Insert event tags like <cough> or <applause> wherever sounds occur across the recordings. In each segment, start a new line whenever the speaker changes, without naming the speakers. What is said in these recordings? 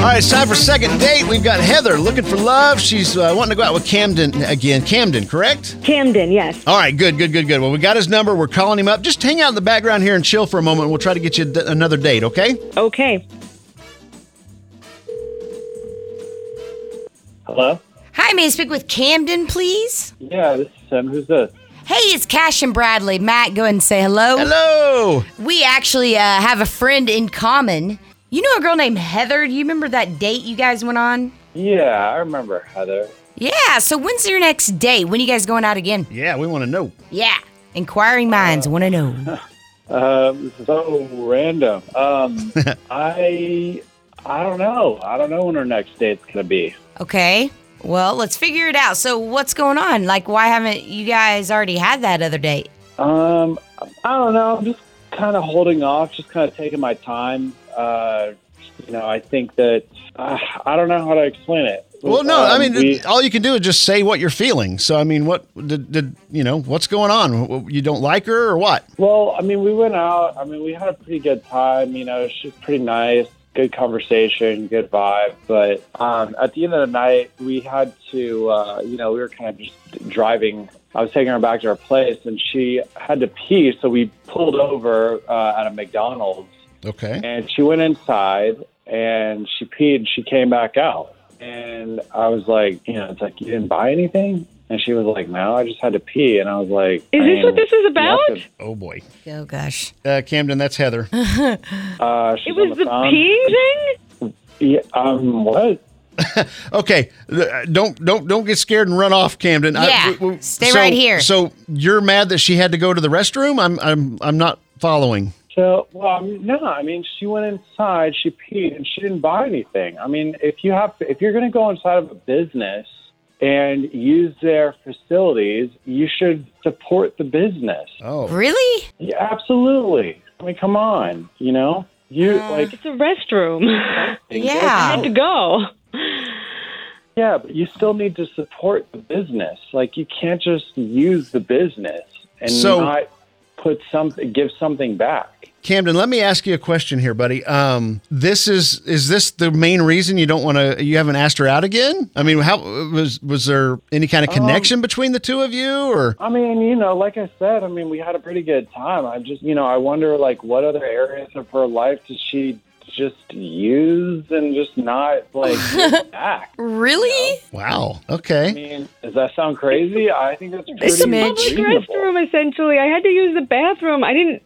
All right, it's time for second date. We've got Heather looking for love. She's uh, wanting to go out with Camden again. Camden, correct?
Camden, yes.
All right, good, good, good, good. Well, we got his number. We're calling him up. Just hang out in the background here and chill for a moment. We'll try to get you d- another date, okay?
Okay.
Hello?
Hi, may I speak with Camden, please?
Yeah, this is Tim. Who's this?
Hey, it's Cash and Bradley. Matt, go ahead and say hello.
Hello.
We actually uh, have a friend in common. You know a girl named Heather? Do you remember that date you guys went on?
Yeah, I remember Heather.
Yeah, so when's your next date? When are you guys going out again?
Yeah, we want to know.
Yeah, inquiring minds want to know. <laughs>
Um, so random. Um, <laughs> I I don't know. I don't know when our next date's gonna be.
Okay, well, let's figure it out. So, what's going on? Like, why haven't you guys already had that other date?
Um, I don't know. I'm just kind of holding off, just kind of taking my time. Uh, you know, I think that uh, I don't know how to explain it.
Well, no, I
Um,
mean,
we-
all you can do is just say what you're feeling. So, I mean, what did, did you know? What's going on? You don't like her or what?
Well, I mean, we went out. I mean, we had a pretty good time. You know, she's pretty nice, good conversation, good vibe. But um, at the end of the night, we had to, uh, you know, we were kind of just driving. I was taking her back to her place, and she had to pee. So we pulled over uh, at a McDonald's,
Okay.
and she went inside and she peed. She came back out, and I was like, you know, it's like you didn't buy anything. And she was like, "No, I just had to pee." And I was like,
Is
I
this what this is about?
Oh boy,
Oh gosh.
uh, Camden, that's Heather. <laughs>
Uh, she's
It was
on
the peeing thing?
Yeah, um, what? <laughs>
Okay, uh, don't don't don't get scared and run off, Camden.
Yeah,
w- w-
stay
so-
right here.
So you're mad that she had to go to the restroom? I'm I'm I'm not following.
So, well, I mean, no, I mean, she went inside, she peed, and she didn't buy anything. I mean, if you have, if you're going to go inside of a business and use their facilities, you should support the business.
Oh,
Really?
Yeah, absolutely. I mean, come on, you know, you uh, like,
It's a restroom. I <laughs>
Yeah.
had to go.
yeah, but you still need to support the business. Like, you can't just use the business and
So-
not put something, give something back.
Camden, let me ask you a question here, buddy. Um, this is is this the main reason you don't want to? You haven't asked her out again? I mean, how was was there any kind
Um,
of connection between the two of you, or
I mean, you know, like I said, I mean, we had a pretty good time. I just, you know, I wonder, like, what other areas of her life does she just use and just not, like, <laughs> give back?
Really?
wow? Okay.
I mean, does that sound crazy? I think that's pretty
It's a
Smidge.
public
reasonable.
restroom, essentially. I had to use the bathroom. I didn't.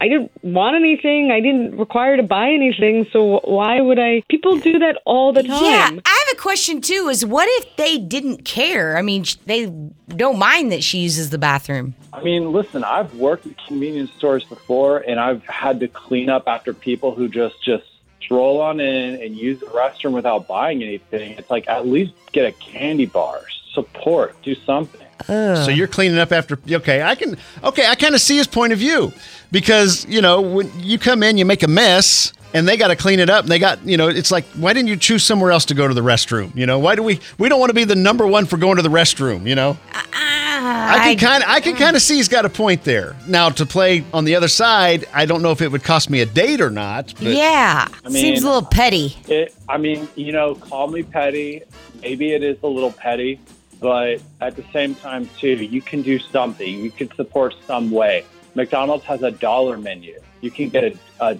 I didn't want anything. I didn't require to buy anything. So why would I? People do that all the time.
Yeah, I have a question too. Is what if they didn't care? I mean, they don't mind that she uses the bathroom.
I mean, listen, I've worked at convenience stores before, and I've had to clean up after people who just just stroll on in and use the restroom without buying anything. It's like at least get a candy bar, support, do something. Oh.
so you're cleaning up after. Okay, I can. Okay, I kind of see his point of view because you know when you come in, you make a mess. And they got to clean it up. And they got, you know, it's like, why didn't you choose somewhere else to go to the restroom? You know, why do we? We don't want to be the number one for going to the restroom. You know, uh, uh, I can kind of I can kind of see he's got a point there. Now to play on the other side, I don't know if it would cost me a date or not. But
yeah,
I mean-
seems a little petty.
It, I mean, you know, call me petty. Maybe it is a little petty, but at the same time, too, you can do something. You can support some way. McDonald's has a dollar menu. You can get a a,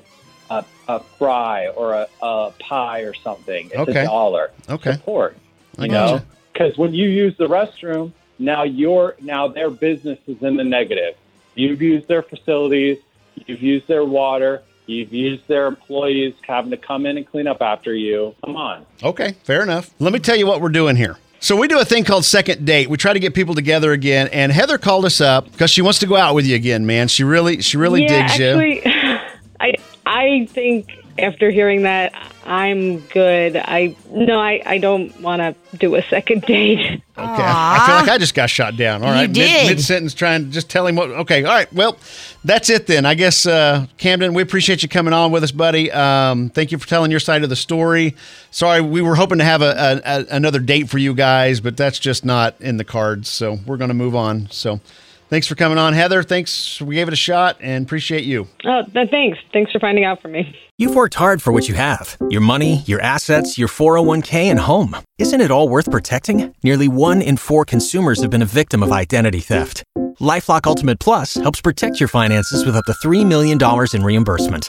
a, a fry or a, a pie or something. It's
Okay.
a dollar.
Okay.
Support.
I
You
gotcha.
know, because when you use the restroom, now your now their business is in the negative. You've used their facilities. You've used their water. You've used their employees having to come in and clean up after you. Come on.
Okay, fair enough. Let me tell you what we're doing here. So we do a thing called second date. We try to get people together again, and Heather called us up because she wants to go out with you again, man. She really, she really
yeah,
digs you. <laughs>
I I think after hearing that, I'm good. I no, I, I don't want to do a second date.
Okay, I, I feel like I just got shot down. All right,
You
right,
did.
mid sentence, trying to just tell him what. Okay, all right. Well, that's it then. I guess uh, Camden, we appreciate you coming on with us, buddy. Um, thank you for telling your side of the story. Sorry, we were hoping to have a, a, a another date for you guys, but that's just not in the cards. So we're going to move on. So. Thanks for coming on, Heather. Thanks. We gave it a shot and appreciate you.
Oh, thanks. Thanks for finding out for me.
You've worked hard for what you have your money, your assets, your 401k, and home. Isn't it all worth protecting? Nearly one in four consumers have been a victim of identity theft. Lifelock Ultimate Plus helps protect your finances with up to $3 million in reimbursement.